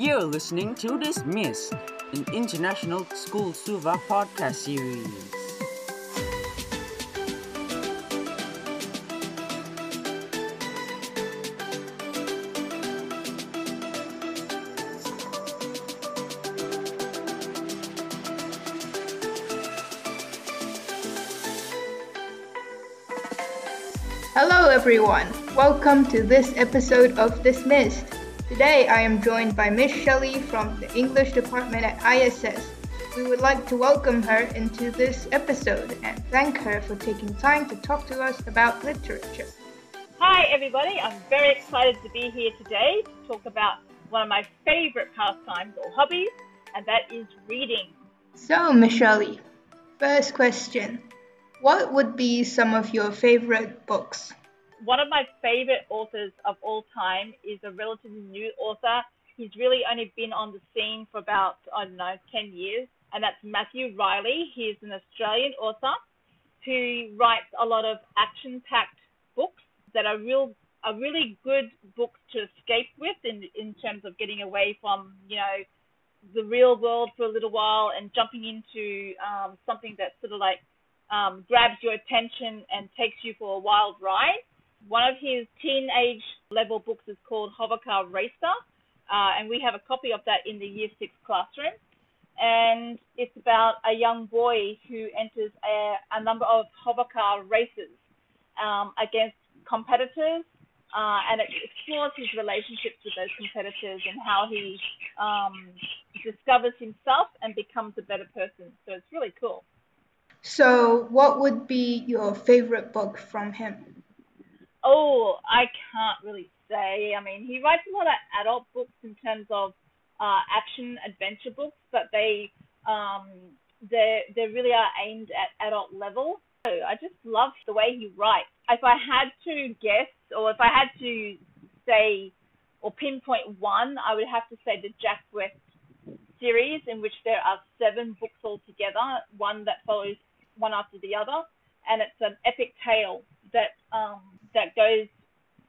You're listening to Dismiss, an international school Suva podcast series. Hello, everyone. Welcome to this episode of Dismissed. Today, I am joined by Miss Shelly from the English department at ISS. We would like to welcome her into this episode and thank her for taking time to talk to us about literature. Hi, everybody. I'm very excited to be here today to talk about one of my favorite pastimes or hobbies, and that is reading. So, Miss Shelly, first question What would be some of your favorite books? One of my favorite authors of all time is a relatively new author. He's really only been on the scene for about, I don't know, 10 years, and that's Matthew Reilly. He's an Australian author who writes a lot of action packed books that are real are really good books to escape with in in terms of getting away from you know the real world for a little while and jumping into um, something that sort of like um, grabs your attention and takes you for a wild ride. One of his teenage level books is called Hovercar Racer, uh, and we have a copy of that in the Year Six classroom. And it's about a young boy who enters a, a number of hovercar races um, against competitors, uh, and it explores his relationships with those competitors and how he um, discovers himself and becomes a better person. So it's really cool. So, what would be your favorite book from him? Oh, I can't really say. I mean, he writes a lot of adult books in terms of uh, action adventure books, but they um, they they really are aimed at adult level. So I just love the way he writes. If I had to guess, or if I had to say or pinpoint one, I would have to say the Jack West series, in which there are seven books altogether, one that follows one after the other, and it's an epic tale that um, that goes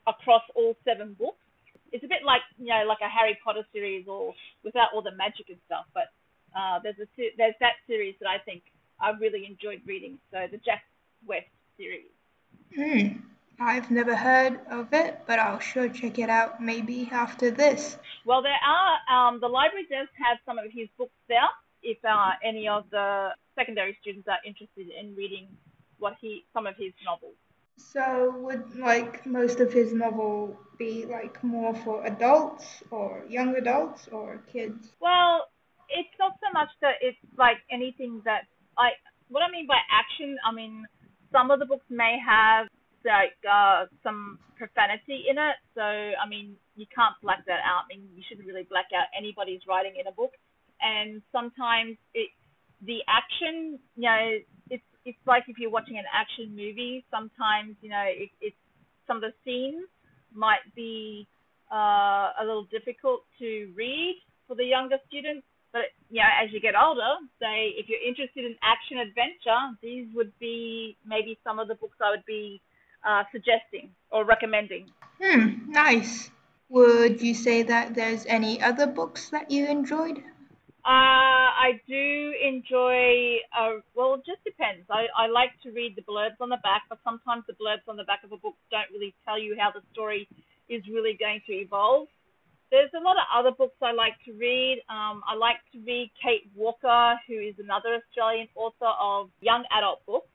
across all seven books. It's a bit like you know like a Harry Potter series or without all the magic and stuff. But uh, there's a there's that series that I think I really enjoyed reading. So the Jack West series. Hmm. I've never heard of it, but I'll sure check it out maybe after this. Well, there are um, the library does have some of his books there. If uh, any of the secondary students are interested in reading what he some of his novels. So would like most of his novel be like more for adults or young adults or kids? Well, it's not so much that it's like anything that I what I mean by action, I mean some of the books may have like uh, some profanity in it. So I mean you can't black that out. I mean you shouldn't really black out anybody's writing in a book. And sometimes it the action, you know, it's like if you're watching an action movie. Sometimes you know it, it's some of the scenes might be uh, a little difficult to read for the younger students. But you know, as you get older, say if you're interested in action adventure, these would be maybe some of the books I would be uh, suggesting or recommending. Hmm, nice. Would you say that there's any other books that you enjoyed? Uh, I do enjoy, uh, well, it just depends. I, I like to read the blurbs on the back, but sometimes the blurbs on the back of a book don't really tell you how the story is really going to evolve. There's a lot of other books I like to read. Um, I like to read Kate Walker, who is another Australian author of young adult books.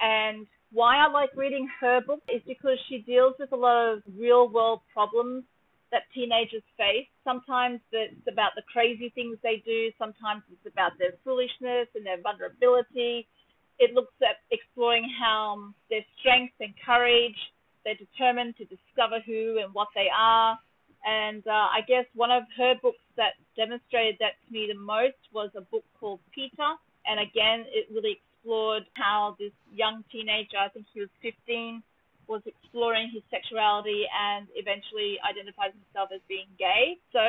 And why I like reading her book is because she deals with a lot of real world problems that teenagers face. Sometimes it's about the crazy things they do, sometimes it's about their foolishness and their vulnerability. It looks at exploring how their strength and courage, they're determined to discover who and what they are. And uh, I guess one of her books that demonstrated that to me the most was a book called Peter. And again, it really explored how this young teenager, I think he was 15, was exploring his sexuality and eventually identifies himself as being gay. So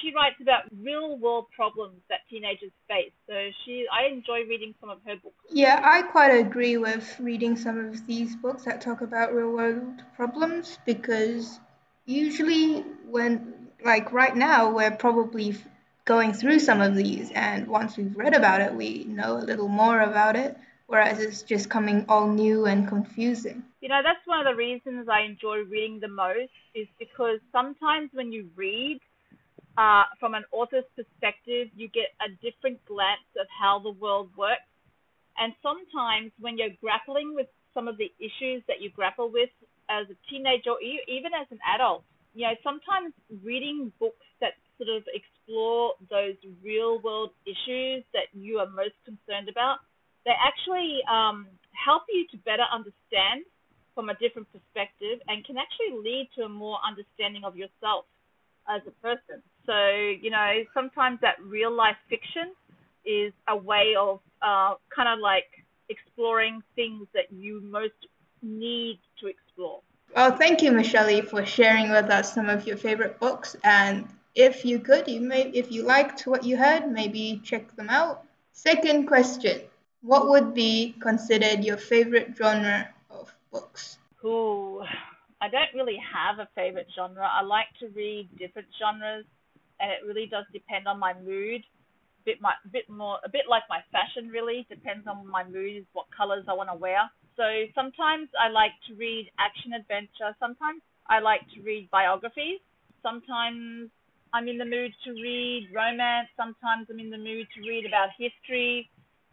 she writes about real world problems that teenagers face. So she I enjoy reading some of her books. Yeah, I quite agree with reading some of these books that talk about real world problems because usually when like right now, we're probably going through some of these, and once we've read about it, we know a little more about it, whereas it's just coming all new and confusing. You know, that's one of the reasons I enjoy reading the most, is because sometimes when you read, uh, from an author's perspective, you get a different glance of how the world works. And sometimes when you're grappling with some of the issues that you grapple with as a teenager or even as an adult, you know, sometimes reading books that sort of explore those real world issues that you are most concerned about, they actually um, help you to better understand from a different perspective and can actually lead to a more understanding of yourself as a person. So, you know, sometimes that real life fiction is a way of uh, kind of like exploring things that you most need to explore. Well, thank you, Michelle, for sharing with us some of your favorite books. And if you could, you may, if you liked what you heard, maybe check them out. Second question: What would be considered your favorite genre books? Ooh, I don't really have a favorite genre. I like to read different genres, and it really does depend on my mood. A bit my, bit more, a bit like my fashion. Really depends on my mood, is what colors I want to wear. So sometimes I like to read action adventure. Sometimes I like to read biographies. Sometimes I'm in the mood to read romance. Sometimes I'm in the mood to read about history.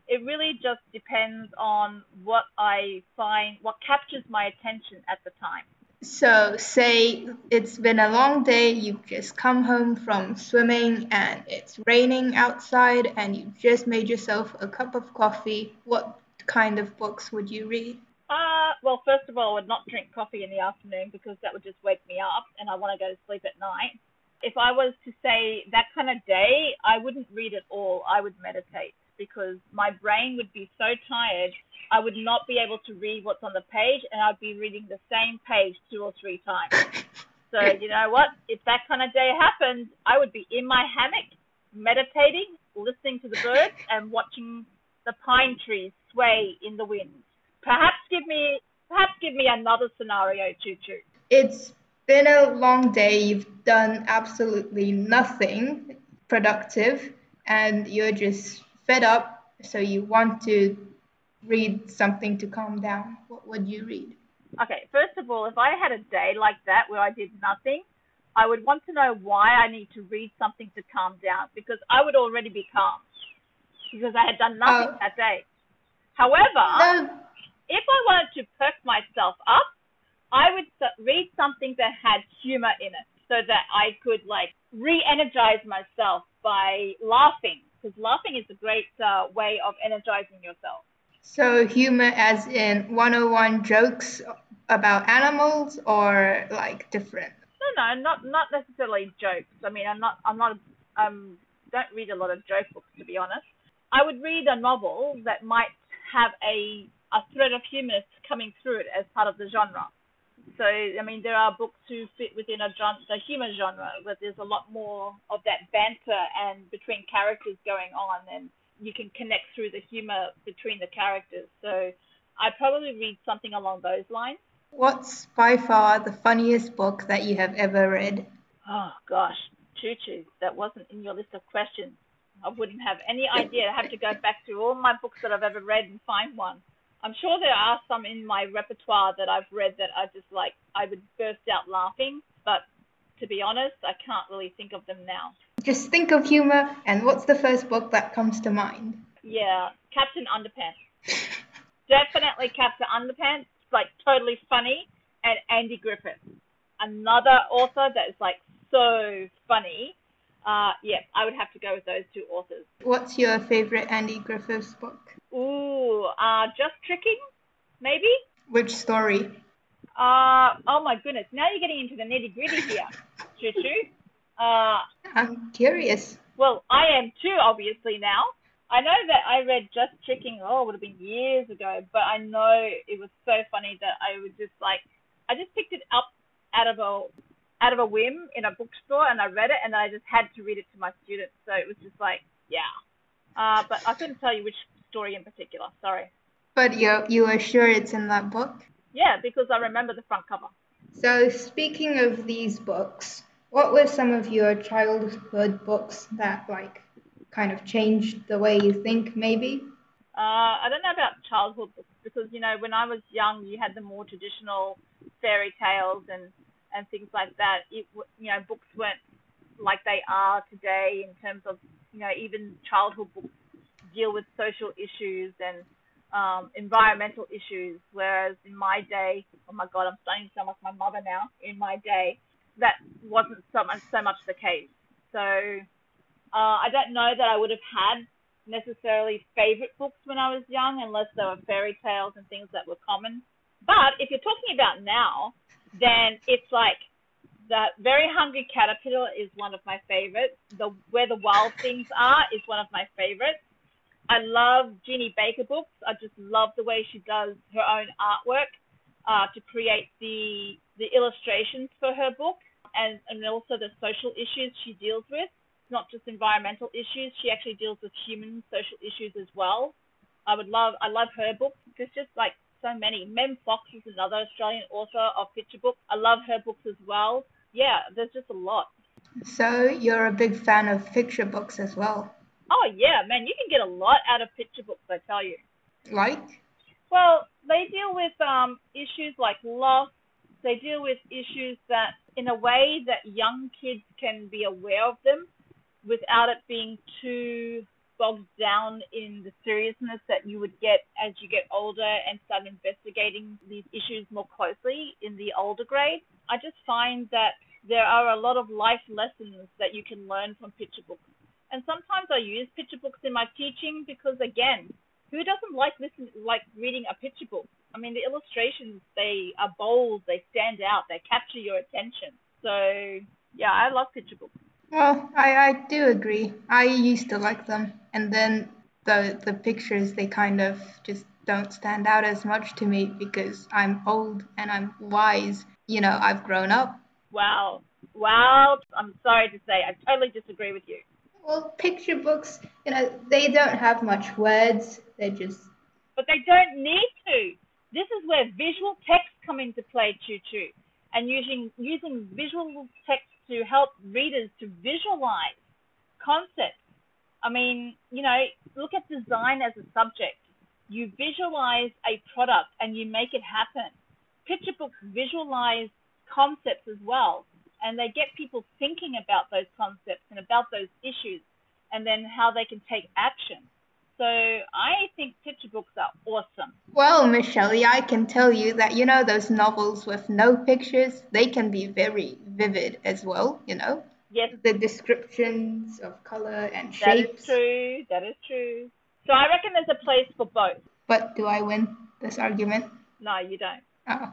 It really just depends on what I find, what captures my attention at the time. So, say it's been a long day, you've just come home from swimming and it's raining outside, and you just made yourself a cup of coffee. What kind of books would you read? Uh, well, first of all, I would not drink coffee in the afternoon because that would just wake me up and I want to go to sleep at night. If I was to say that kind of day, I wouldn't read at all. I would meditate because my brain would be so tired, I would not be able to read what's on the page and I'd be reading the same page two or three times. So, you know what? If that kind of day happened, I would be in my hammock, meditating, listening to the birds, and watching the pine trees sway in the wind. Perhaps give me perhaps give me another scenario, Choo Choo. It's been a long day. You've done absolutely nothing productive, and you're just fed up. So you want to read something to calm down. What would you read? Okay, first of all, if I had a day like that where I did nothing, I would want to know why I need to read something to calm down because I would already be calm because I had done nothing uh, that day. However, no. if I wanted to perk myself up, I would read something that had humor in it so that I could like re-energize myself by laughing because laughing is a great uh, way of energizing yourself. So humor as in 101 jokes about animals or like different? No, no, not not necessarily jokes. I mean, I'm not I'm not um don't read a lot of joke books to be honest. I would read a novel that might have a a thread of humor coming through it as part of the genre. So I mean, there are books who fit within a genre, the humor genre, where there's a lot more of that banter and between characters going on, and you can connect through the humor between the characters. So I'd probably read something along those lines. What's by far the funniest book that you have ever read? Oh gosh, Choo Choo, that wasn't in your list of questions. I wouldn't have any idea. I have to go back through all my books that I've ever read and find one. I'm sure there are some in my repertoire that I've read that I just like I would burst out laughing, but to be honest, I can't really think of them now. Just think of humor and what's the first book that comes to mind? Yeah, Captain Underpants. Definitely Captain Underpants, like totally funny, and Andy Griffiths. Another author that is like so funny uh, yeah, I would have to go with those two authors. What's your favorite Andy Griffiths book? Ooh, uh, Just Tricking, maybe? Which story? Uh, oh my goodness, now you're getting into the nitty gritty here, Choo Choo. Uh, I'm curious. Well, I am too, obviously, now. I know that I read Just Tricking, oh, it would have been years ago, but I know it was so funny that I was just like, I just picked it up out of a out of a whim in a bookstore and I read it and then I just had to read it to my students. So it was just like, yeah. Uh, but I couldn't tell you which story in particular. Sorry. But you you are sure it's in that book? Yeah, because I remember the front cover. So speaking of these books, What were some of your childhood books that like kind of changed the way you think, maybe? Uh, I don't know about childhood books because you know when I was young, you had the more traditional fairy tales and and things like that. It, you know, books weren't like they are today in terms of you know even childhood books deal with social issues and um, environmental issues. Whereas in my day, oh my God, I'm to sound like my mother now. In my day, that wasn't so much so much the case. So uh, I don't know that I would have had necessarily favorite books when I was young, unless they were fairy tales and things that were common. But if you're talking about now, then it's like the Very Hungry Caterpillar is one of my favorites. The Where the Wild Things Are is one of my favorites. I love Jeannie Baker books. I just love the way she does her own artwork uh, to create the the illustrations for her book and, and also the social issues she deals with It's not just environmental issues. She actually deals with human social issues as well. I would love I love her books. There's just like so many. Mem Fox is another Australian author of picture books. I love her books as well. Yeah, there's just a lot. So you're a big fan of picture books as well. Oh yeah, man, you can get a lot out of picture books, I tell you. Like? Well, they deal with um, issues like loss. They deal with issues that, in a way, that young kids can be aware of them without it being too bogged down in the seriousness that you would get as you get older and start investigating these issues more closely in the older grades. I just find that there are a lot of life lessons that you can learn from picture books. And sometimes I use picture books in my teaching because again, who doesn't like listen like reading a picture book? I mean the illustrations they are bold, they stand out, they capture your attention. So yeah, I love picture books. Well, I, I do agree. I used to like them, and then the the pictures they kind of just don't stand out as much to me because I'm old and I'm wise. You know, I've grown up. Wow, wow! I'm sorry to say, I totally disagree with you. Well, picture books, you know, they don't have much words. They're just. But they don't need to. This is where visual text come into play, Choo Choo, and using using visual text to help readers to visualize concepts. I mean, you know, look at design as a subject. You visualize a product and you make it happen. Picture books visualize concepts as well, and they get people thinking about those concepts and about those issues, and then how they can take action. So I think picture books are awesome. Well, Michelle, Shelly, I can tell you that you know those novels with no pictures, they can be very vivid as well, you know. Yes. The descriptions of color and shapes. That is true. That is true. So I reckon there's a place for both. But do I win this argument? No, you don't. Oh.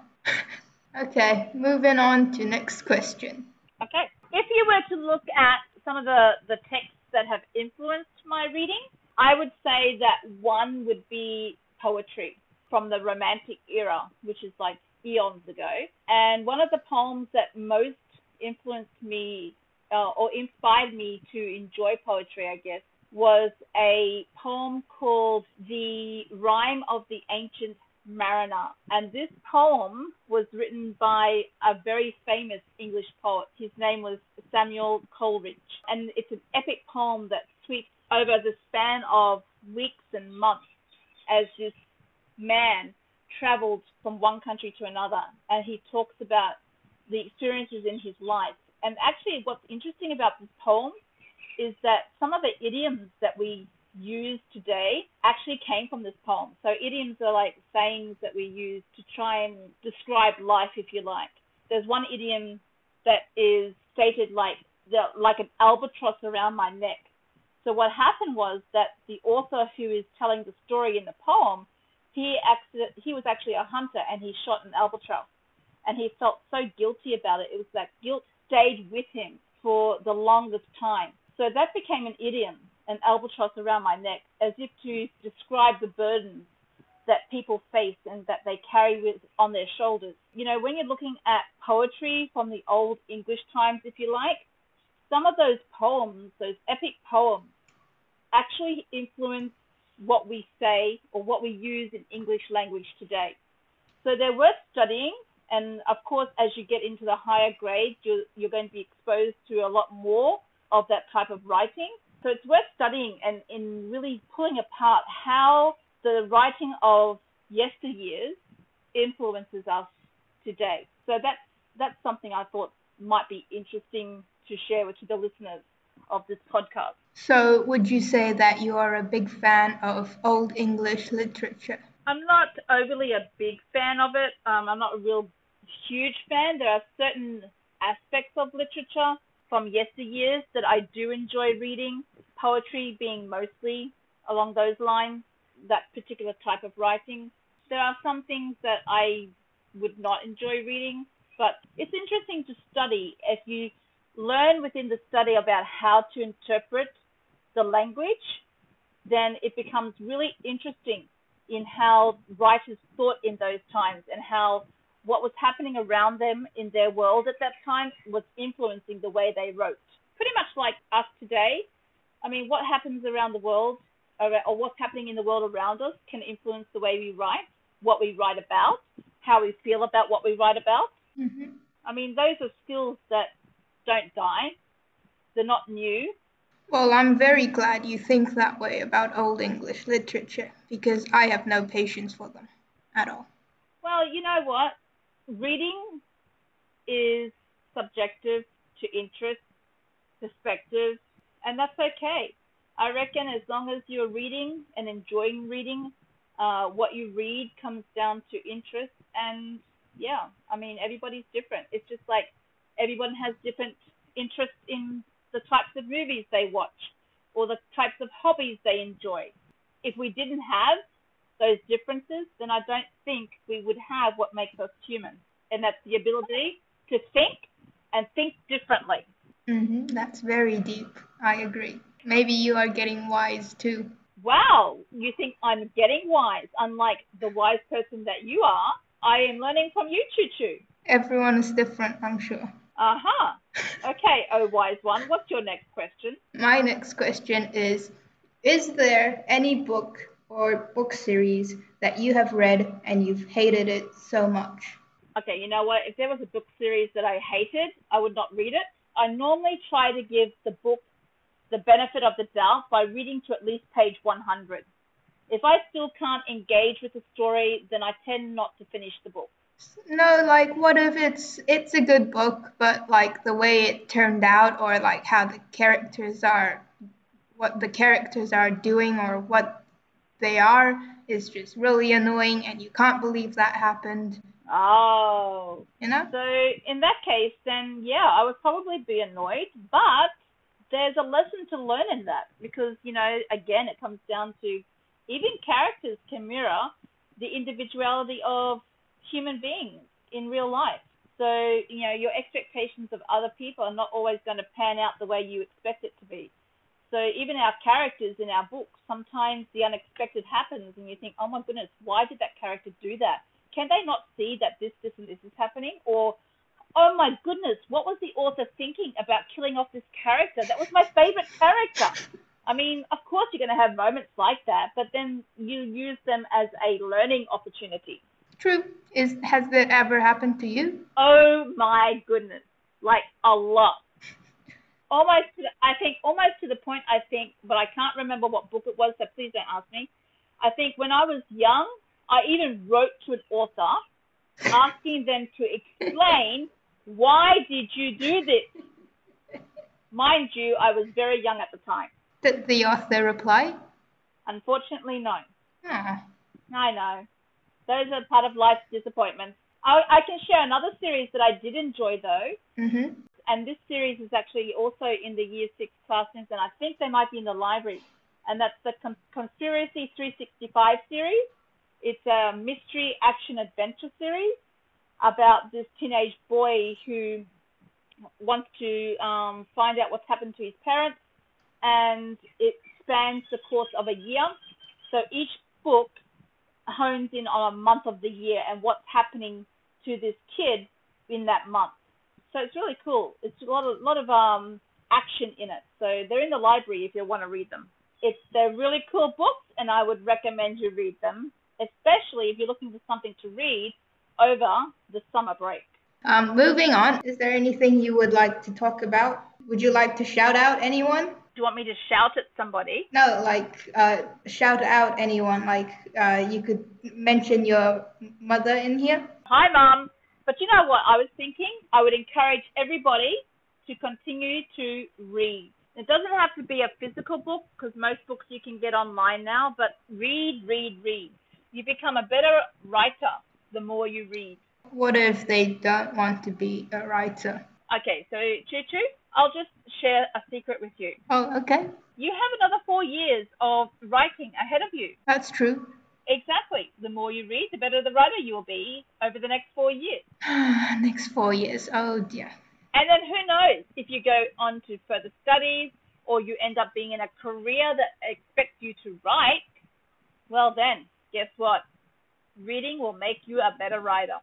okay, moving on to next question. Okay. If you were to look at some of the, the texts that have influenced my reading, I would say that one would be poetry from the Romantic era, which is like eons ago. And one of the poems that most influenced me uh, or inspired me to enjoy poetry, I guess, was a poem called The Rime of the Ancient Mariner. And this poem was written by a very famous English poet. His name was Samuel Coleridge. And it's an epic poem that sweeps over the span of weeks and months as this man traveled from one country to another and he talks about the experiences in his life. And actually, what's interesting about this poem is that some of the idioms that we use today actually came from this poem. So, idioms are like sayings that we use to try and describe life, if you like. There's one idiom that is stated like the, like an albatross around my neck. So what happened was that the author who is telling the story in the poem, he accident, he was actually a hunter and he shot an albatross, and he felt so guilty about it. It was that guilt stayed with him for the longest time. So that became an idiom, an albatross around my neck, as if to describe the burdens that people face and that they carry with on their shoulders. You know, when you're looking at poetry from the old English times, if you like, some of those poems, those epic poems, actually influence what we say or what we use in English language today. So they're worth studying. And of course, as you get into the higher grades, you're, you're going to be exposed to a lot more of that type of writing. So it's worth studying and in really pulling apart how the writing of yesteryears influences us today. So that's that's something I thought might be interesting to share with the listeners of this podcast. So, would you say that you are a big fan of Old English literature? I'm not overly a big fan of it. Um, I'm not a real huge fan. There are certain aspects of literature from yesteryears that I do enjoy reading, poetry being mostly along those lines, that particular type of writing. There are some things that I would not enjoy reading, but it's interesting to study if you learn within the study about how to interpret the language, then it becomes really interesting in how writers thought in those times and how what was happening around them in their world at that time was influencing the way they wrote. Pretty much like us today. I mean, what happens around the world or what's happening in the world around us can influence the way we write, what we write about, how we feel about what we write about. Mm-hmm. I mean, those are skills that don't die. They're not new. Well, I'm very glad you think that way about Old English literature because I have no patience for them at all. Well, you know what? Reading is subjective to interest, perspective, and that's okay. I reckon as long as you're reading and enjoying reading, uh, what you read comes down to interest. And yeah, I mean, everybody's different. It's just like everyone has different interests in the types of movies they watch or the types of hobbies they enjoy. If we didn't have those differences, then I don't think we would have what makes us human, and that's the ability to think and think differently. Mm-hmm. That's very deep. I agree. Maybe you are getting wise too. Wow, you think I'm getting wise? Unlike the wise person that you are, I am learning from you, Chuchu. Everyone is different, I'm sure. Uh-huh. Okay, oh wise one, what's your next question? My next question is Is there any book or book series that you have read and you've hated it so much? Okay, you know what? If there was a book series that I hated, I would not read it. I normally try to give the book the benefit of the doubt by reading to at least page 100. If I still can't engage with the story, then I tend not to finish the book. No, like what if it's it's a good book, but like the way it turned out or like how the characters are what the characters are doing or what they are is just really annoying and you can't believe that happened. Oh. You know? So in that case then yeah, I would probably be annoyed, but there's a lesson to learn in that because, you know, again it comes down to even characters can mirror the individuality of human beings in real life. So, you know, your expectations of other people are not always going to pan out the way you expect it to be. So even our characters in our books, sometimes the unexpected happens and you think, oh my goodness, why did that character do that? Can they not see that this, this, and this is happening? Or, oh my goodness, what was the author thinking about killing off this character? That was my favorite character. I mean, of course you're going to have moments like that, but then you use them as a learning opportunity. True. Is has that ever happened to you? Oh my goodness, like a lot. Almost, to the, I think, almost to the point. I think, but I can't remember what book it was. So please don't ask me. I think when I was young, I even wrote to an author asking them to explain why did you do this. Mind you, I was very young at the time. Did the author reply? Unfortunately, no. Ah. I know. Those are part of life's disappointments. I, I can share another series that I did enjoy though, Mhm. and this series is actually also in the Year Six classrooms, and I think they might be in the library. And that's the Con- Conspiracy 365 series. It's a mystery action adventure series about this teenage boy who wants to um, find out what's happened to his parents, and it spans the course of a year. So each book hones in on a month of the year and what's happening to this kid in that month. So it's really cool. It's a lot of lot of um action in it. So they're in the library if you want to read them. It's they're really cool books and I would recommend you read them, especially if you're looking for something to read over the summer break. Um, moving on, is there anything you would like to talk about? Would you like to shout out anyone? Do you want me to shout at somebody? No, like uh, shout out anyone. Like uh, you could mention your mother in here. Hi, Mum. But you know what? I was thinking I would encourage everybody to continue to read. It doesn't have to be a physical book because most books you can get online now, but read, read, read. You become a better writer the more you read. What if they don't want to be a writer? Okay, so Chuchu, I'll just share a secret with you. Oh, okay. You have another four years of writing ahead of you. That's true. Exactly. The more you read, the better the writer you will be over the next four years. Next four years. Oh dear. And then who knows if you go on to further studies or you end up being in a career that expects you to write, well then, guess what? Reading will make you a better writer.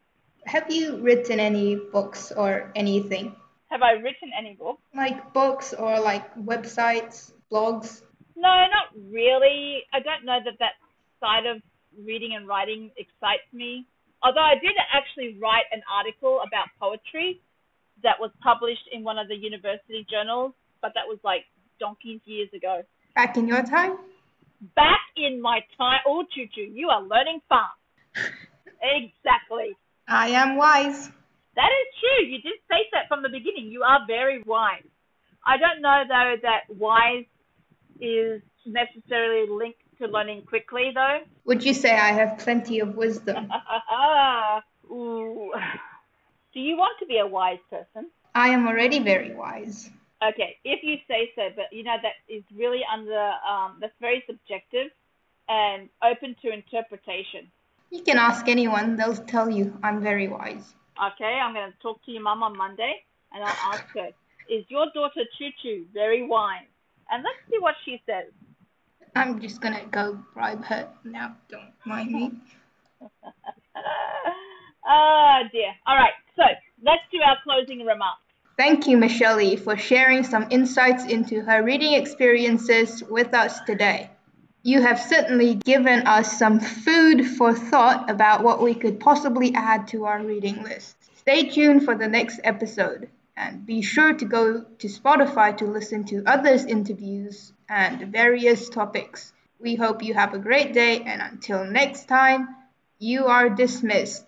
Have you written any books or anything? Have I written any books? Like books or like websites, blogs? No, not really. I don't know that that side of reading and writing excites me. Although I did actually write an article about poetry that was published in one of the university journals, but that was like donkeys years ago. Back in your time? Back in my time, oh, Chuchu, you are learning fast. exactly. I am wise. That is true. You did say that from the beginning. You are very wise. I don't know though that wise is necessarily linked to learning quickly though. Would you say I have plenty of wisdom? Ooh. Do you want to be a wise person? I am already very wise. Okay, if you say so, but you know that is really under um, that's very subjective and open to interpretation. You can ask anyone, they'll tell you I'm very wise. Okay, I'm going to talk to your mum on Monday and I'll ask her, is your daughter Choo Choo very wise? And let's see what she says. I'm just gonna go bribe her now, don't mind me. oh dear. All right, so let's do our closing remarks. Thank you, Michelle, for sharing some insights into her reading experiences with us today. You have certainly given us some food for thought about what we could possibly add to our reading list. Stay tuned for the next episode and be sure to go to Spotify to listen to others' interviews and various topics. We hope you have a great day and until next time, you are dismissed.